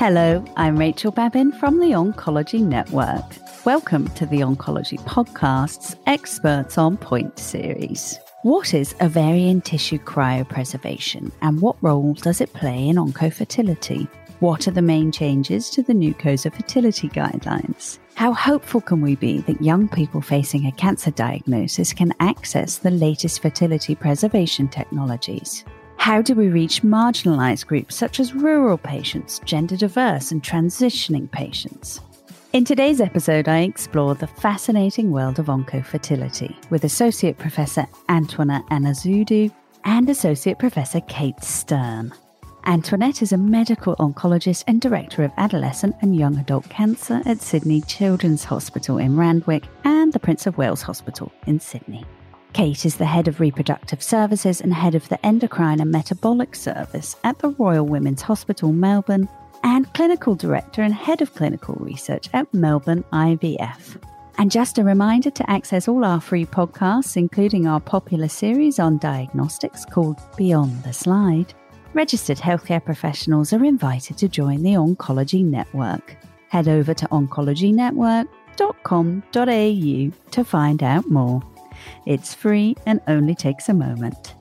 Hello, I'm Rachael Babin from the Oncology Network. Welcome to the Oncology Podcast's Experts on Point series. What is ovarian tissue cryopreservation and what role does it play in oncofertility? What are the main changes to the new COSA fertility guidelines? How hopeful can we be that young people facing a cancer diagnosis can access the latest fertility preservation technologies? How do we reach marginalised groups such as rural patients, gender diverse, and transitioning patients? In today's episode, I explore the fascinating world of oncofertility with Associate Professor Antoinette Anazodo and Associate Professor Kate Stern. Antoinette is a medical oncologist and director of adolescent and young adult cancer at Sydney Children's Hospital in Randwick and the Prince of Wales Hospital in Sydney. Kate is the head of reproductive services and head of the endocrine and metabolic service at the Royal Women's Hospital, Melbourne, and clinical director and head of clinical research at Melbourne IVF. And just a reminder to access all our free podcasts, including our popular series on diagnostics called Beyond the Slide. Registered healthcare professionals are invited to join the Oncology Network. Head over to oncologynetwork.com.au to find out more. It's free and only takes a moment.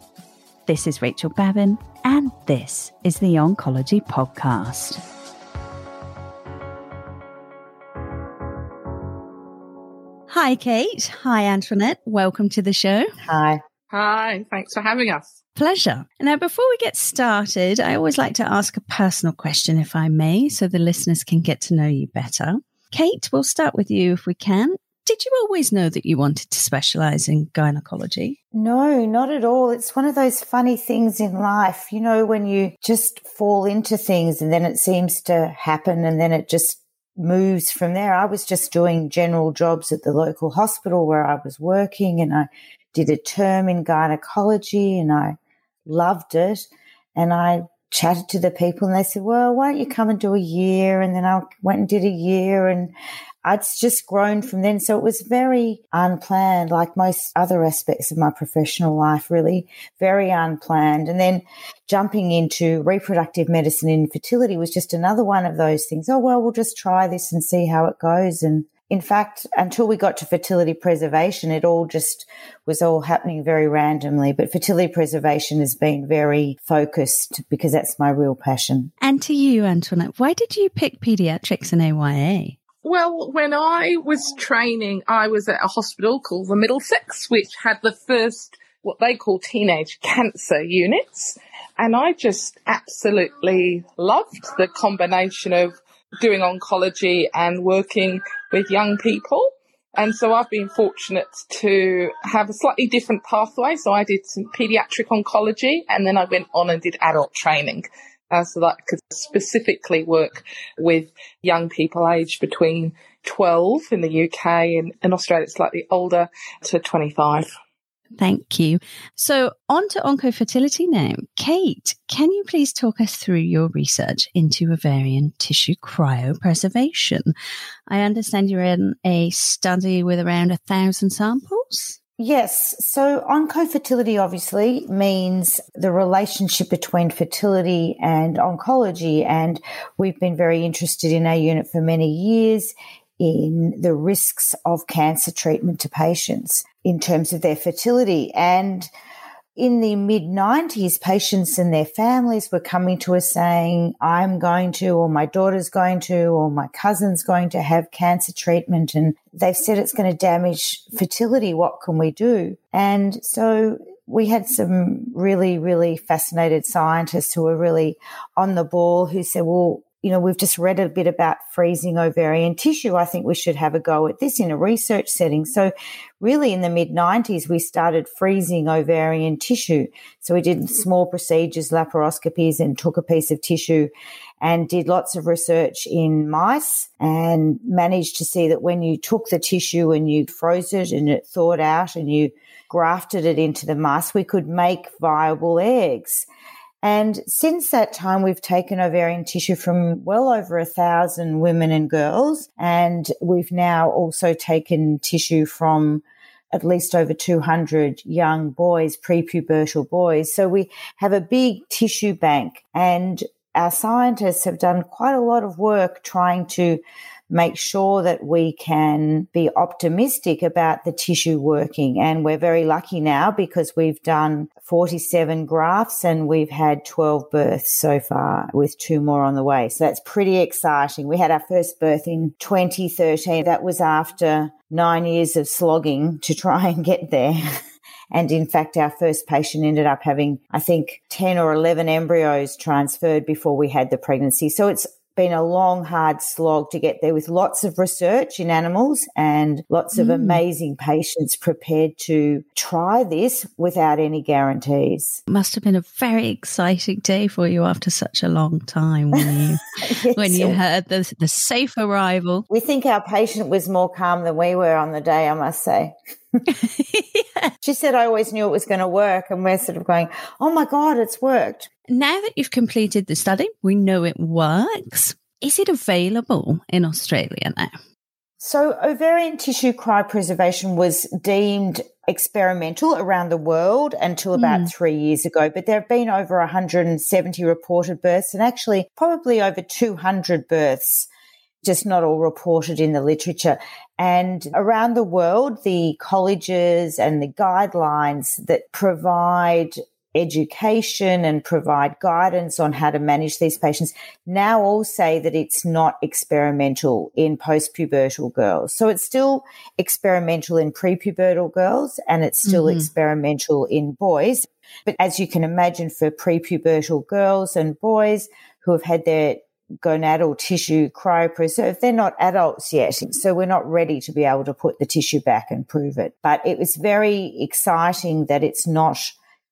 This is Rachael Babin, and this is the Oncology Podcast. Hi, Kate. Hi, Antoinette. Welcome to the show. Hi. Hi, thanks for having us. Pleasure. Now, before we get started, I always like to ask a personal question, if I may, so the listeners can get to know you better. Kate, we'll start with you if we can. Did you always know that you wanted to specialize in gynecology? No, not at all. It's one of those funny things in life, you know, when you just fall into things and then it seems to happen and then it just moves from there. I was just doing general jobs at the local hospital where I was working and I did a term in gynecology and I loved it. And I chatted to the people and they said, well, why don't you come and do a year? And then I went and did a year and it's just grown from then. So it was very unplanned, like most other aspects of my professional life, really very unplanned. And then jumping into reproductive medicine and fertility was just another one of those things. Oh, well, we'll just try this and see how it goes. And in fact, until we got to fertility preservation, it all just was all happening very randomly. But fertility preservation has been very focused because that's my real passion. And to you, Antoinette, why did you pick pediatrics and AYA? Well, when I was training, I was at a hospital called the Middlesex, which had the first, what they call teenage cancer units. And I just absolutely loved the combination of doing oncology and working with young people. And so I've been fortunate to have a slightly different pathway. So I did some pediatric oncology and then I went on and did adult training. Uh, so that could specifically work with young people aged between 12 in the UK and in Australia slightly older to 25. Thank you. So, on to oncofertility now. Kate, can you please talk us through your research into ovarian tissue cryopreservation? I understand you're in a study with around a thousand samples. Yes. So oncofertility obviously means the relationship between fertility and oncology. And we've been very interested in our unit for many years in the risks of cancer treatment to patients in terms of their fertility. And in the mid 90s, patients and their families were coming to us saying, I'm going to, or my daughter's going to, or my cousin's going to have cancer treatment. And they've said it's going to damage fertility. What can we do? And so we had some really, really fascinated scientists who were really on the ball who said, well, you know, we've just read a bit about freezing ovarian tissue. I think we should have a go at this in a research setting. So really in the mid 90s, we started freezing ovarian tissue. So we did small procedures, laparoscopies and took a piece of tissue and did lots of research in mice and managed to see that when you took the tissue and you froze it and it thawed out and you grafted it into the mice, we could make viable eggs. And since that time, we've taken ovarian tissue from well over a thousand women and girls. And we've now also taken tissue from at least over 200 young boys, prepubertal boys. So we have a big tissue bank and our scientists have done quite a lot of work trying to make sure that we can be optimistic about the tissue working. And we're very lucky now because we've done 47 grafts and we've had 12 births so far with two more on the way. So that's pretty exciting. We had our first birth in 2013. That was after nine years of slogging to try and get there. And in fact, our first patient ended up having, I think, 10 or 11 embryos transferred before we had the pregnancy. So it's been a long, hard slog to get there with lots of research in animals and lots of mm. amazing patients prepared to try this without any guarantees. Must have been a very exciting day for you after such a long time when you yes. when you heard the the safe arrival. We think our patient was more calm than we were on the day, I must say. yeah. She said, I always knew it was going to work. And we're sort of going, oh my God, it's worked. Now that you've completed the study, we know it works. Is it available in Australia now? So, ovarian tissue cryopreservation was deemed experimental around the world until about mm. three years ago, but there have been over 170 reported births and actually probably over 200 births, just not all reported in the literature. And around the world, the colleges and the guidelines that provide education and provide guidance on how to manage these patients now all say that it's not experimental in postpubertal girls. So it's still experimental in prepubertal girls and it's still mm-hmm. experimental in boys. But as you can imagine for prepubertal girls and boys who have had their gonadal tissue cryopreserved, they're not adults yet. So we're not ready to be able to put the tissue back and prove it. But it was very exciting that it's not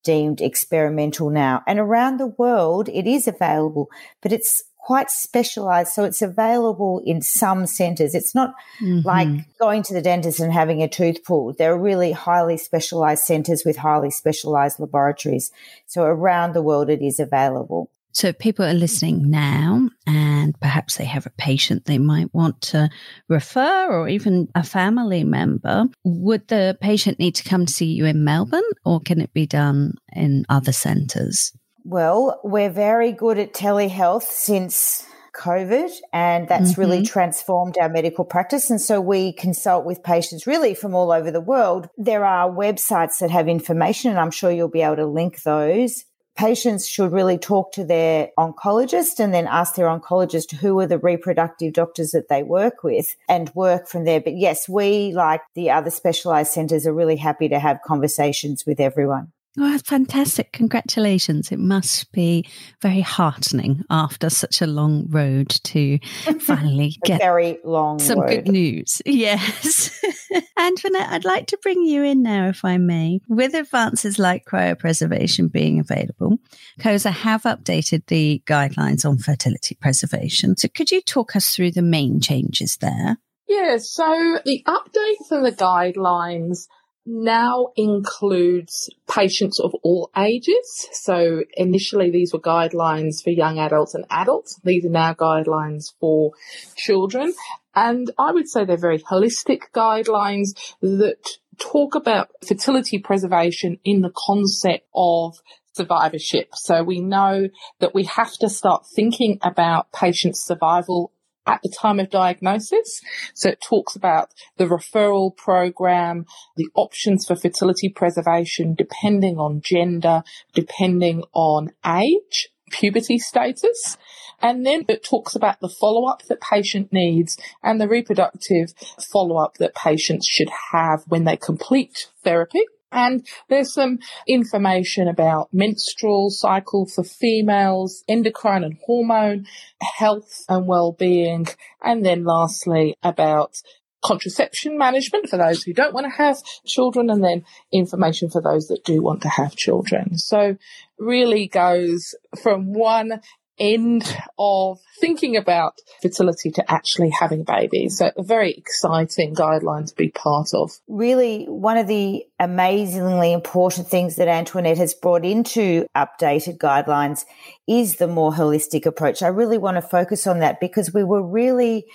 deemed experimental now. And around the world, it is available, but it's quite specialized. So it's available in some centers. It's not mm-hmm. like going to the dentist and having a tooth pulled. There are really highly specialized centers with highly specialized laboratories. So around the world, it is available. So if people are listening now and perhaps they have a patient they might want to refer or even a family member, would the patient need to come to see you in Melbourne or can it be done in other centres? Well, we're very good at telehealth since COVID, and that's mm-hmm. really transformed our medical practice. And so we consult with patients really from all over the world. There are websites that have information, and I'm sure you'll be able to link those patients should really talk to their oncologist and then ask their oncologist who are the reproductive doctors that they work with and work from there. But yes, we, like the other specialized centers, are really happy to have conversations with everyone. Well, fantastic. Congratulations. It must be very heartening after such a long road to finally get very long some road. good news. Yes. Antoinette, I'd like to bring you in now, if I may. With advances like cryopreservation being available, COSA have updated the guidelines on fertility preservation. So could you talk us through the main changes there? Yeah, so the update for the guidelines now includes patients of all ages. So initially these were guidelines for young adults and adults. These are now guidelines for children. And I would say they're very holistic guidelines that talk about fertility preservation in the concept of survivorship. So we know that we have to start thinking about patient survival at the time of diagnosis. So it talks about the referral program, the options for fertility preservation depending on gender, depending on age, puberty status. And then it talks about the follow up that patient needs and the reproductive follow up that patients should have when they complete therapy. And there's some information about menstrual cycle for females, endocrine and hormone health and well-being. And then lastly about contraception management for those who don't want to have children and then information for those that do want to have children. So really goes from one end of thinking about fertility to actually having babies. So a very exciting guideline to be part of. Really, one of the amazingly important things that Antoinette has brought into updated guidelines is the more holistic approach. I really want to focus on that because we were really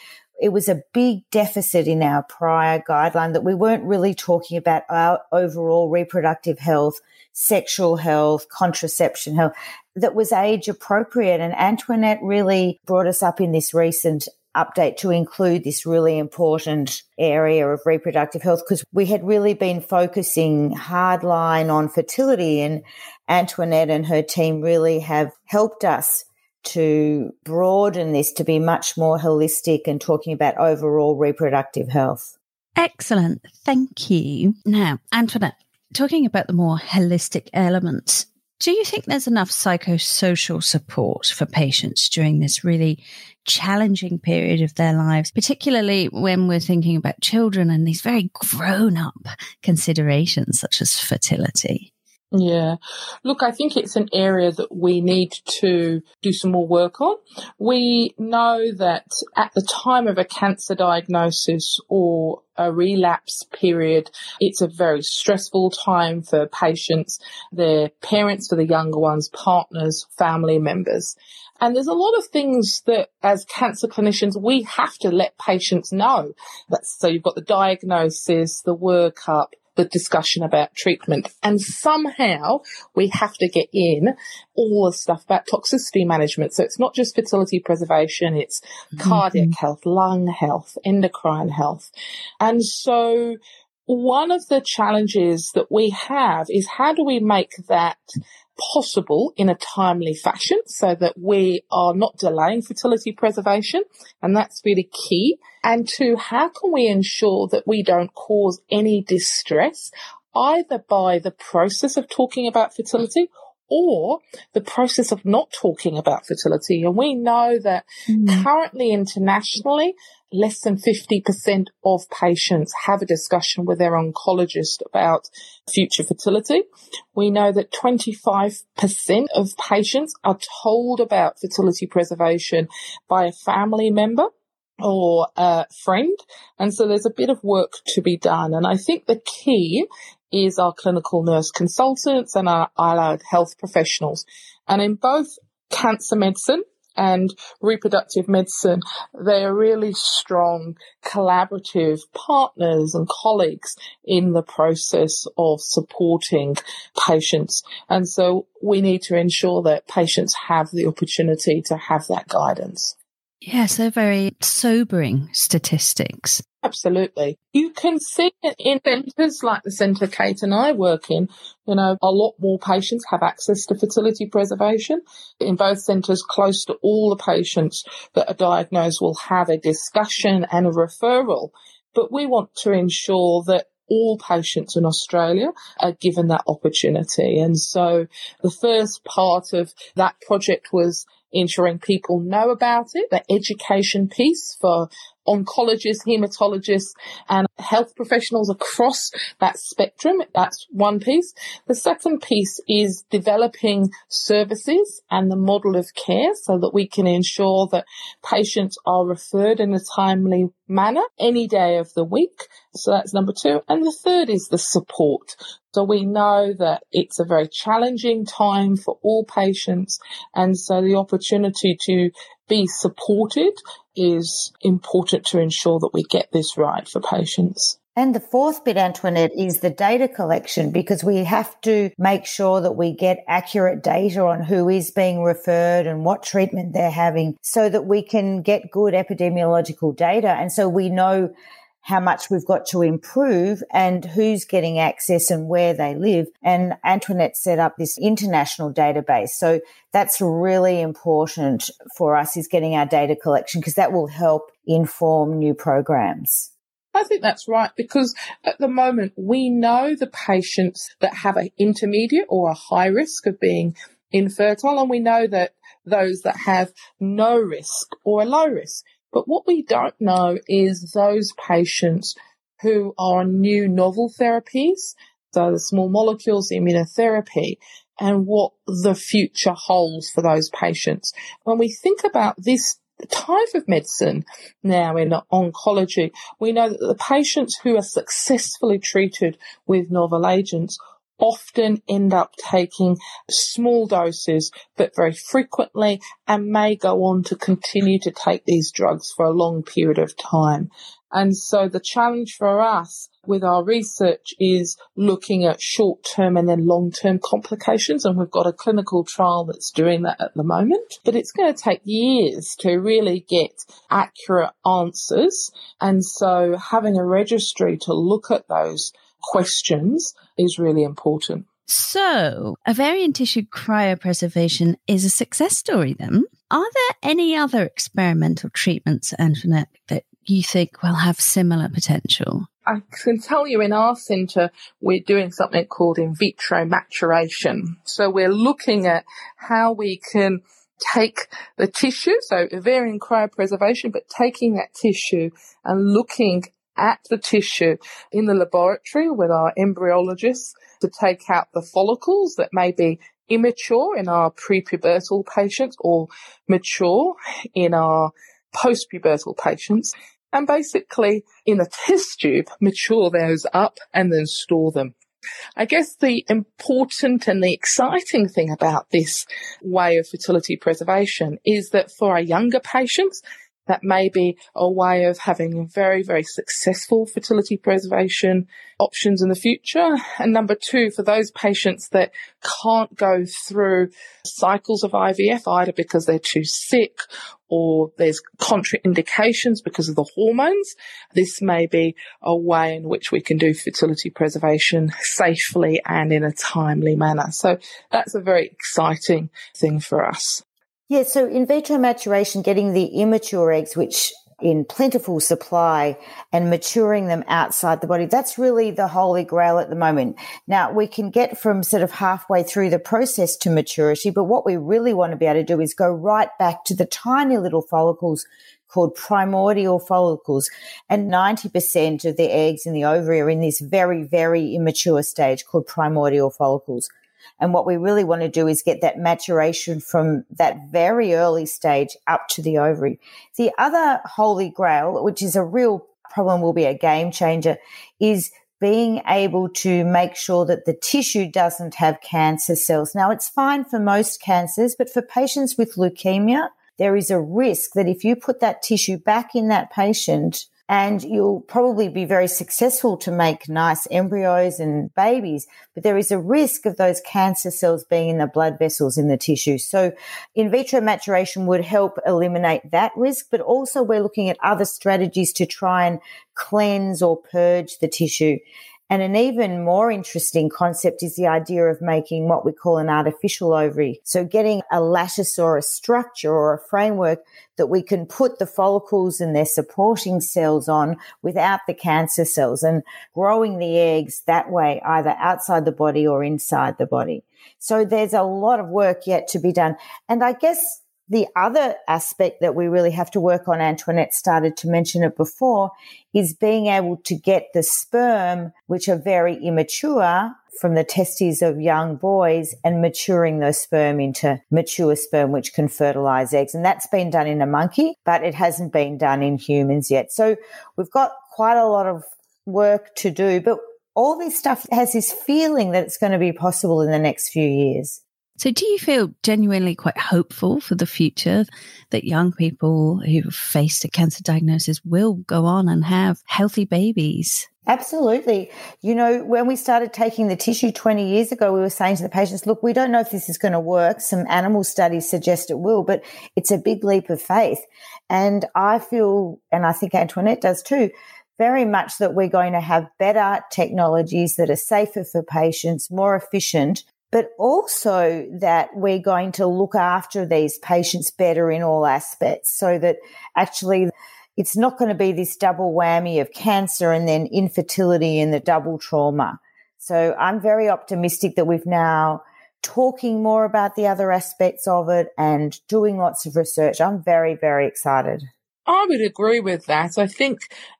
it was a big deficit in our prior guideline that we weren't really talking about our overall reproductive health, sexual health, contraception health that was age appropriate. And Antoinette really brought us up in this recent update to include this really important area of reproductive health because we had really been focusing hardline on fertility and Antoinette and her team really have helped us to broaden this to be much more holistic and talking about overall reproductive health. Excellent. Thank you. Now, Antoinette, talking about the more holistic elements, do you think there's enough psychosocial support for patients during this really challenging period of their lives, particularly when we're thinking about children and these very grown up considerations such as fertility? Yeah. Look, I think it's an area that we need to do some more work on. We know that at the time of a cancer diagnosis or a relapse period, it's a very stressful time for patients, their parents, for the younger ones, partners, family members. And there's a lot of things that as cancer clinicians, we have to let patients know. That's, so you've got the diagnosis, the workup, the discussion about treatment. And somehow we have to get in all the stuff about toxicity management. So it's not just fertility preservation, it's mm-hmm. cardiac health, lung health, endocrine health. And so one of the challenges that we have is how do we make that possible in a timely fashion so that we are not delaying fertility preservation. And that's really key. And two, how can we ensure that we don't cause any distress either by the process of talking about fertility or the process of not talking about fertility. And we know that mm. currently internationally, less than 50% of patients have a discussion with their oncologist about future fertility. We know that 25% of patients are told about fertility preservation by a family member or a friend. And so there's a bit of work to be done. And I think the key is our clinical nurse consultants and our allied health professionals. And in both cancer medicine and reproductive medicine, they are really strong collaborative partners and colleagues in the process of supporting patients. And so we need to ensure that patients have the opportunity to have that guidance. Yes, they're very sobering statistics. Absolutely. You can see it in centres like the centre Kate and I work in, you know, a lot more patients have access to fertility preservation. In both centres, close to all the patients that are diagnosed will have a discussion and a referral. But we want to ensure that all patients in Australia are given that opportunity. And so the first part of that project was ensuring people know about it, the education piece for oncologists, hematologists and health professionals across that spectrum. That's one piece. The second piece is developing services and the model of care so that we can ensure that patients are referred in a timely manner any day of the week. So that's number two. And the third is the support. So we know that it's a very challenging time for all patients. And so the opportunity to be supported is important to ensure that we get this right for patients. And the fourth bit, Antoinette, is the data collection because we have to make sure that we get accurate data on who is being referred and what treatment they're having so that we can get good epidemiological data. And so we know how much we've got to improve and who's getting access and where they live. And Antoinette set up this international database. So that's really important for us is getting our data collection because that will help inform new programs. I think that's right because at the moment we know the patients that have an intermediate or a high risk of being infertile and we know that those that have no risk or a low risk. But what we don't know is those patients who are new novel therapies, so the small molecules, the immunotherapy, and what the future holds for those patients. When we think about this type of medicine now in oncology, we know that the patients who are successfully treated with novel agents often end up taking small doses, but very frequently and may go on to continue to take these drugs for a long period of time. And so the challenge for us with our research is looking at short term and then long term complications. And we've got a clinical trial that's doing that at the moment, but it's going to take years to really get accurate answers. And so having a registry to look at those questions is really important. So, ovarian tissue cryopreservation is a success story then. Are there any other experimental treatments, Antoinette, that you think will have similar potential? I can tell you in our centre, we're doing something called in vitro maturation. So we're looking at how we can take the tissue, so ovarian cryopreservation, but taking that tissue and looking at the tissue in the laboratory with our embryologists to take out the follicles that may be immature in our prepubertal patients or mature in our postpubertal patients and basically in a test tube mature those up and then store them. I guess the important and the exciting thing about this way of fertility preservation is that for our younger patients, that may be a way of having very, very successful fertility preservation options in the future. And number two, for those patients that can't go through cycles of IVF either because they're too sick or there's contraindications because of the hormones, this may be a way in which we can do fertility preservation safely and in a timely manner. So that's a very exciting thing for us. Yeah, so in vitro maturation, getting the immature eggs, which in plentiful supply and maturing them outside the body. That's really the holy grail at the moment. Now we can get from sort of halfway through the process to maturity, but what we really want to be able to do is go right back to the tiny little follicles called primordial follicles. And 90% of the eggs in the ovary are in this very, very immature stage called primordial follicles. And what we really want to do is get that maturation from that very early stage up to the ovary. The other holy grail, which is a real problem, will be a game changer, is being able to make sure that the tissue doesn't have cancer cells. Now, it's fine for most cancers, but for patients with leukemia, there is a risk that if you put that tissue back in that patient, and you'll probably be very successful to make nice embryos and babies, but there is a risk of those cancer cells being in the blood vessels in the tissue. So in vitro maturation would help eliminate that risk, but also we're looking at other strategies to try and cleanse or purge the tissue. And an even more interesting concept is the idea of making what we call an artificial ovary. So getting a lattice or a structure or a framework that we can put the follicles and their supporting cells on without the cancer cells and growing the eggs that way, either outside the body or inside the body. So there's a lot of work yet to be done. And I guess the other aspect that we really have to work on, Antoinette started to mention it before, is being able to get the sperm, which are very immature, from the testes of young boys and maturing those sperm into mature sperm, which can fertilize eggs. And that's been done in a monkey, but it hasn't been done in humans yet. So we've got quite a lot of work to do, but all this stuff has this feeling that it's going to be possible in the next few years. So, do you feel genuinely quite hopeful for the future that young people who've faced a cancer diagnosis will go on and have healthy babies? Absolutely. You know, when we started taking the tissue 20 years ago, we were saying to the patients, look, we don't know if this is going to work. Some animal studies suggest it will, but it's a big leap of faith. And I feel, and I think Antoinette does too, very much that we're going to have better technologies that are safer for patients, more efficient, but also that we're going to look after these patients better in all aspects so that actually it's not going to be this double whammy of cancer and then infertility and the double trauma. So I'm very optimistic that we've now talking more about the other aspects of it and doing lots of research. I'm very, very excited. I would agree with that. I think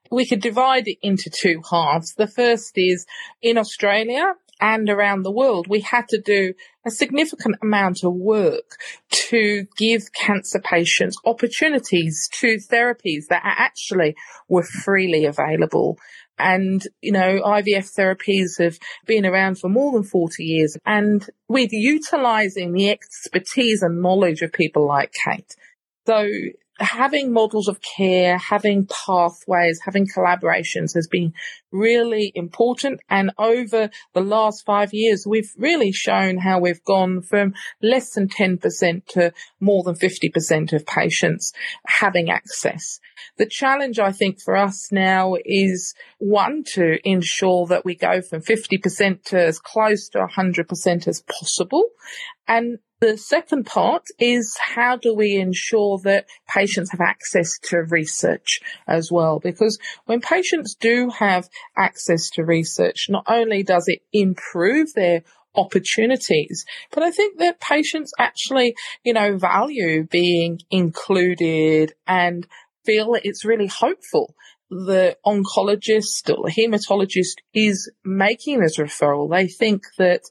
we could divide it into two halves. The first is in Australia, and around the world, we had to do a significant amount of work to give cancer patients opportunities to therapies that actually were freely available. And, you know, IVF therapies have been around for more than 40 years. And with utilizing the expertise and knowledge of people like Kate. So having models of care, having pathways, having collaborations has been really important. And over the last five years, we've really shown how we've gone from less than 10% to more than 50% of patients having access. The challenge, I think, for us now is one, to ensure that we go from 50% to as close to 100% as possible. And the second part is how do we ensure that patients have access to research as well? Because when patients do have access to research, not only does it improve their opportunities. But I think that patients actually, you know, value being included and feel that it's really hopeful the oncologist or the hematologist is making this referral, they think that,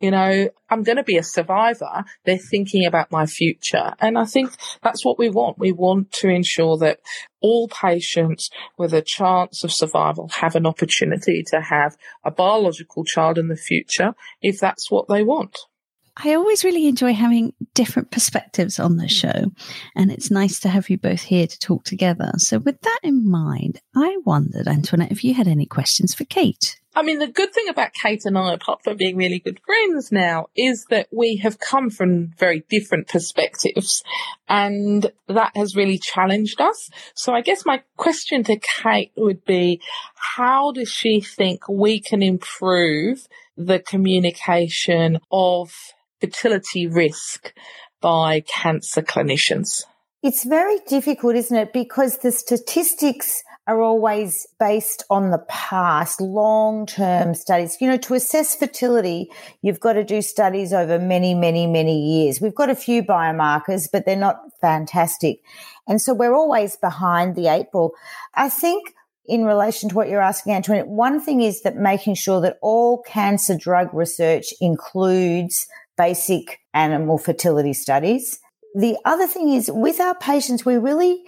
you know, I'm going to be a survivor. They're thinking about my future. And I think that's what we want. We want to ensure that all patients with a chance of survival have an opportunity to have a biological child in the future if that's what they want. I always really enjoy having different perspectives on the mm. show, and it's nice to have you both here to talk together. So, with that in mind, I wondered, Antoinette, if you had any questions for Kate. I mean, the good thing about Kate and I, apart from being really good friends now, is that we have come from very different perspectives and that has really challenged us. So I guess my question to Kate would be, how does she think we can improve the communication of fertility risk by cancer clinicians? It's very difficult, isn't it? Because the statistics are always based on the past, long term studies. You know, to assess fertility, you've got to do studies over many, many, many years. We've got a few biomarkers, but they're not fantastic. And so we're always behind the eight ball. I think in relation to what you're asking, Antoinette, one thing is that making sure that all cancer drug research includes basic animal fertility studies. The other thing is with our patients, we really,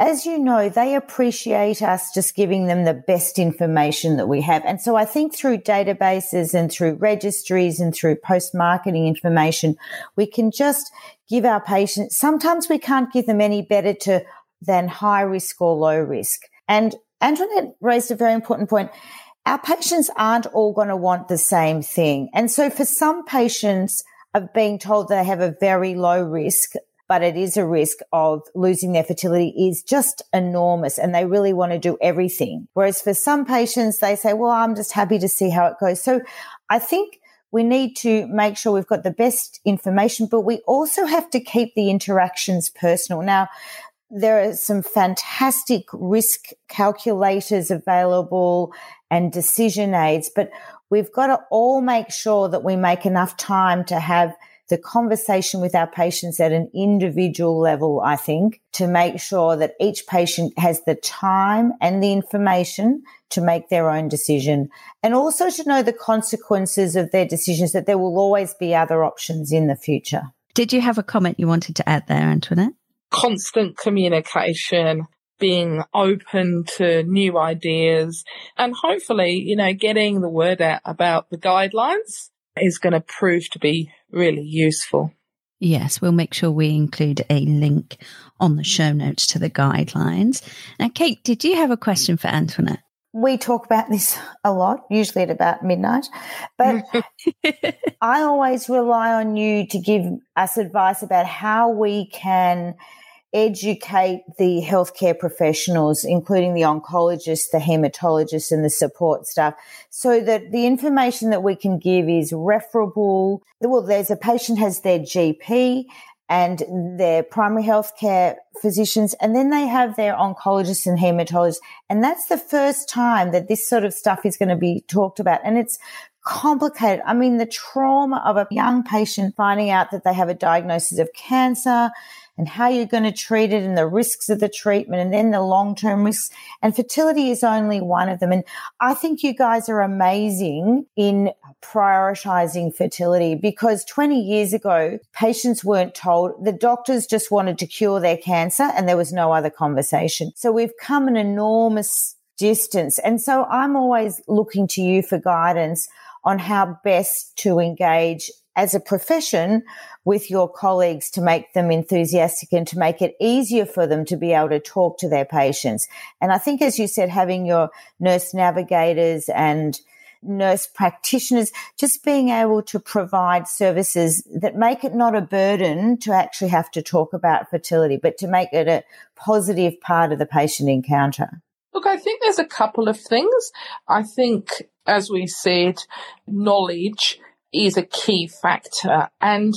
as you know, they appreciate us just giving them the best information that we have. And so I think through databases and through registries and through post marketing information, we can just give our patients, sometimes we can't give them any better to than high risk or low risk. And Antoinette raised a very important point our patients aren't all going to want the same thing. And so for some patients of being told they have a very low risk, but it is a risk of losing their fertility is just enormous and they really want to do everything. Whereas for some patients, they say, well, I'm just happy to see how it goes. So I think we need to make sure we've got the best information, but we also have to keep the interactions personal. Now, there are some fantastic risk calculators available and decision aids, but we've got to all make sure that we make enough time to have the conversation with our patients at an individual level, I think, to make sure that each patient has the time and the information to make their own decision and also to know the consequences of their decisions, that there will always be other options in the future. Did you have a comment you wanted to add there, Antoinette? constant communication, being open to new ideas, and hopefully, you know, getting the word out about the guidelines is going to prove to be really useful. Yes, we'll make sure we include a link on the show notes to the guidelines. Now, Kate, did you have a question for Antoinette? we talk about this a lot, usually at about midnight, but I always rely on you to give us advice about how we can educate the healthcare professionals, including the oncologists, the hematologists, and the support staff, so that the information that we can give is referable. Well, there's a patient has their GP and their primary healthcare physicians, and then they have their oncologists and hematologists. And that's the first time that this sort of stuff is going to be talked about. And it's complicated. I mean, the trauma of a young patient finding out that they have a diagnosis of cancer and how you're going to treat it and the risks of the treatment and then the long term risks. And fertility is only one of them. And I think you guys are amazing in prioritizing fertility because 20 years ago, patients weren't told. The doctors just wanted to cure their cancer and there was no other conversation. So we've come an enormous distance. And so I'm always looking to you for guidance on how best to engage as a profession with your colleagues to make them enthusiastic and to make it easier for them to be able to talk to their patients. And I think, as you said, having your nurse navigators and nurse practitioners, just being able to provide services that make it not a burden to actually have to talk about fertility, but to make it a positive part of the patient encounter. Look, I think there's a couple of things. I think, as we said, knowledge is a key factor. And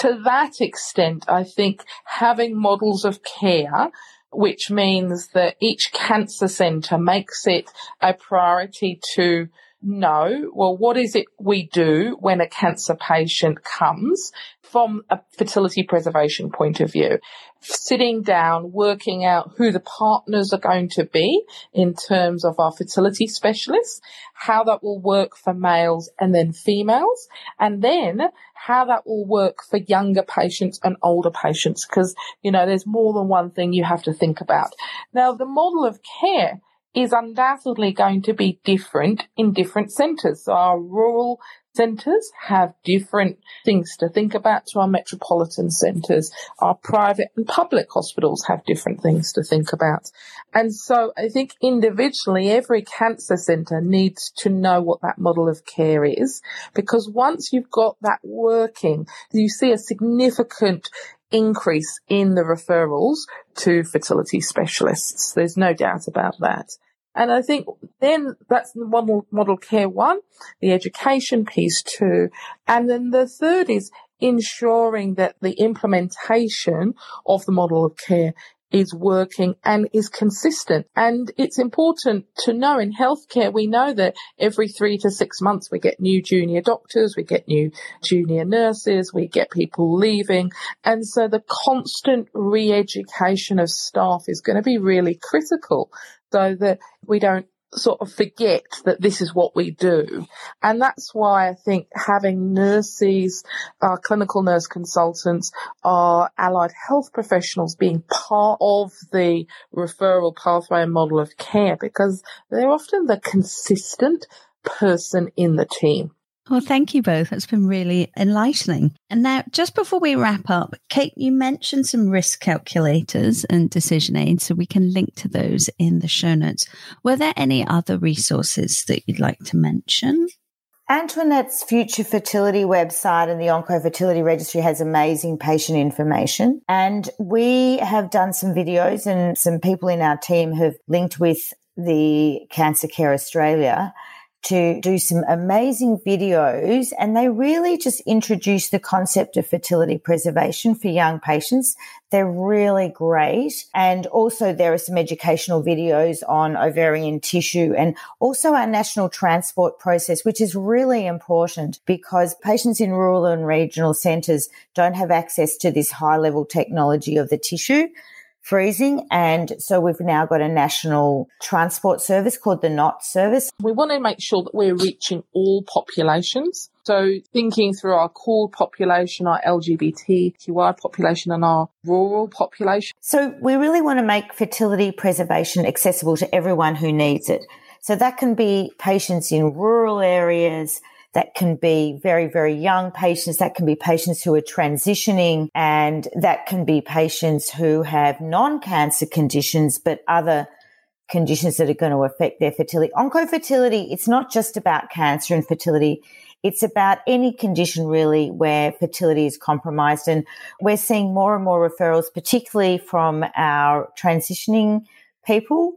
to that extent, I think having models of care which means that each cancer centre makes it a priority to know, well, what is it we do when a cancer patient comes from a fertility preservation point of view? Sitting down, working out who the partners are going to be in terms of our fertility specialists, how that will work for males and then females, and then how that will work for younger patients and older patients, because, you know, there's more than one thing you have to think about. Now, the model of care is undoubtedly going to be different in different centres. So our rural centres have different things to think about to our metropolitan centres. Our private and public hospitals have different things to think about. And so I think individually every cancer centre needs to know what that model of care is because once you've got that working, you see a significant increase in the referrals to fertility specialists. There's no doubt about that. And I think then that's the model, model care one, the education piece two. And then the third is ensuring that the implementation of the model of care is working and is consistent. And it's important to know in healthcare, we know that every three to six months we get new junior doctors, we get new junior nurses, we get people leaving. And so the constant re-education of staff is going to be really critical so that we don't sort of forget that this is what we do. And that's why I think having nurses, our clinical nurse consultants, our allied health professionals being part of the referral pathway and model of care because they're often the consistent person in the team. Well, thank you both. That's been really enlightening. And now, just before we wrap up, Kate, you mentioned some risk calculators and decision aids, so we can link to those in the show notes. Were there any other resources that you'd like to mention? Antoinette's Future Fertility website and the Onco Fertility Registry has amazing patient information. And we have done some videos and some people in our team have linked with the Cancer Care Australia to do some amazing videos and they really just introduce the concept of fertility preservation for young patients. They're really great. And also there are some educational videos on ovarian tissue and also our national transport process, which is really important because patients in rural and regional centres don't have access to this high level technology of the tissue freezing. And so we've now got a national transport service called the NOT service. We want to make sure that we're reaching all populations. So thinking through our core population, our LGBTQI population and our rural population. So we really want to make fertility preservation accessible to everyone who needs it. So that can be patients in rural areas, that can be very, very young patients. That can be patients who are transitioning and that can be patients who have non-cancer conditions, but other conditions that are going to affect their fertility. Oncofertility, it's not just about cancer and fertility. It's about any condition really where fertility is compromised. And we're seeing more and more referrals, particularly from our transitioning people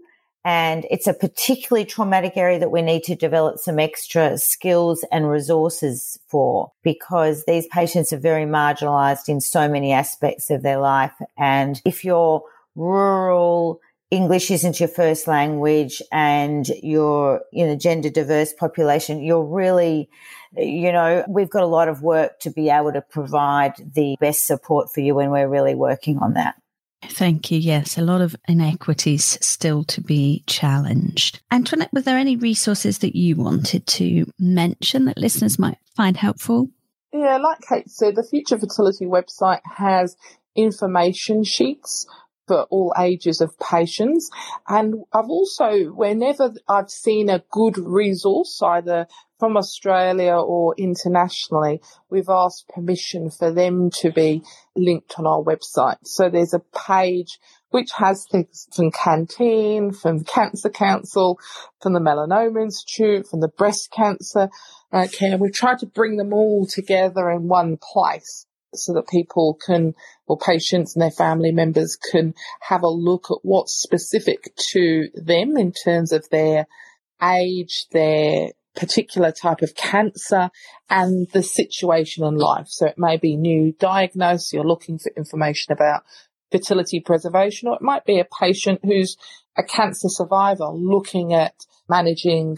and it's a particularly traumatic area that we need to develop some extra skills and resources for because these patients are very marginalized in so many aspects of their life. And if you're rural, English isn't your first language and you're in a gender diverse population, you're really, you know, we've got a lot of work to be able to provide the best support for you and we're really working on that. Thank you. Yes, a lot of inequities still to be challenged. Antoinette, were there any resources that you wanted to mention that listeners might find helpful? Yeah, like Kate said, the Future Fertility website has information sheets for all ages of patients. And I've also, whenever I've seen a good resource, either from Australia or internationally, we've asked permission for them to be linked on our website. So there's a page which has things from Canteen, from Cancer Council, from the Melanoma Institute, from the Breast Cancer uh, Care. We've tried to bring them all together in one place so that people can, or patients and their family members can have a look at what's specific to them in terms of their age, their particular type of cancer and the situation in life. So it may be new diagnosis, you're looking for information about fertility preservation, or it might be a patient who's a cancer survivor looking at managing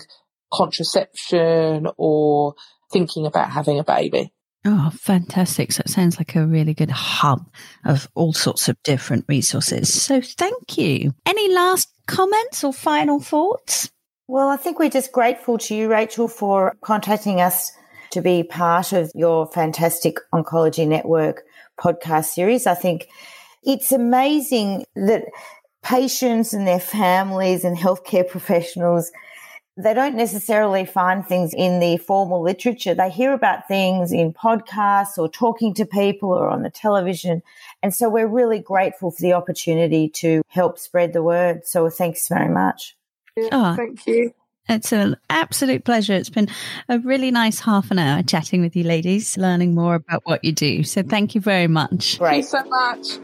contraception or thinking about having a baby. Oh, fantastic. So it sounds like a really good hub of all sorts of different resources. So thank you. Any last comments or final thoughts? Well, I think we're just grateful to you, Rachael, for contacting us to be part of your fantastic Oncology Network podcast series. I think it's amazing that patients and their families and healthcare professionals they don't necessarily find things in the formal literature. They hear about things in podcasts or talking to people or on the television. And so we're really grateful for the opportunity to help spread the word. So thanks very much. Oh, thank you. It's an absolute pleasure. It's been a really nice half an hour chatting with you ladies, learning more about what you do. So thank you very much. Thank you so much.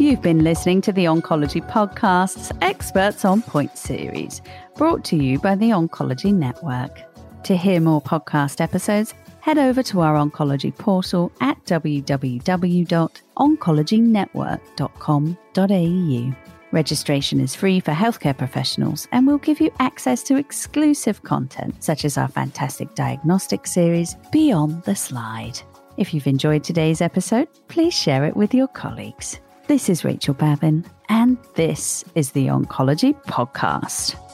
You've been listening to the Oncology Podcast's Experts on Point series, brought to you by the Oncology Network. To hear more podcast episodes, head over to our oncology portal at www.oncologynetwork.com.au. Registration is free for healthcare professionals and will give you access to exclusive content such as our fantastic diagnostic series, Beyond the Slide. If you've enjoyed today's episode, please share it with your colleagues. This is Rachael Babin, and this is the Oncology Podcast.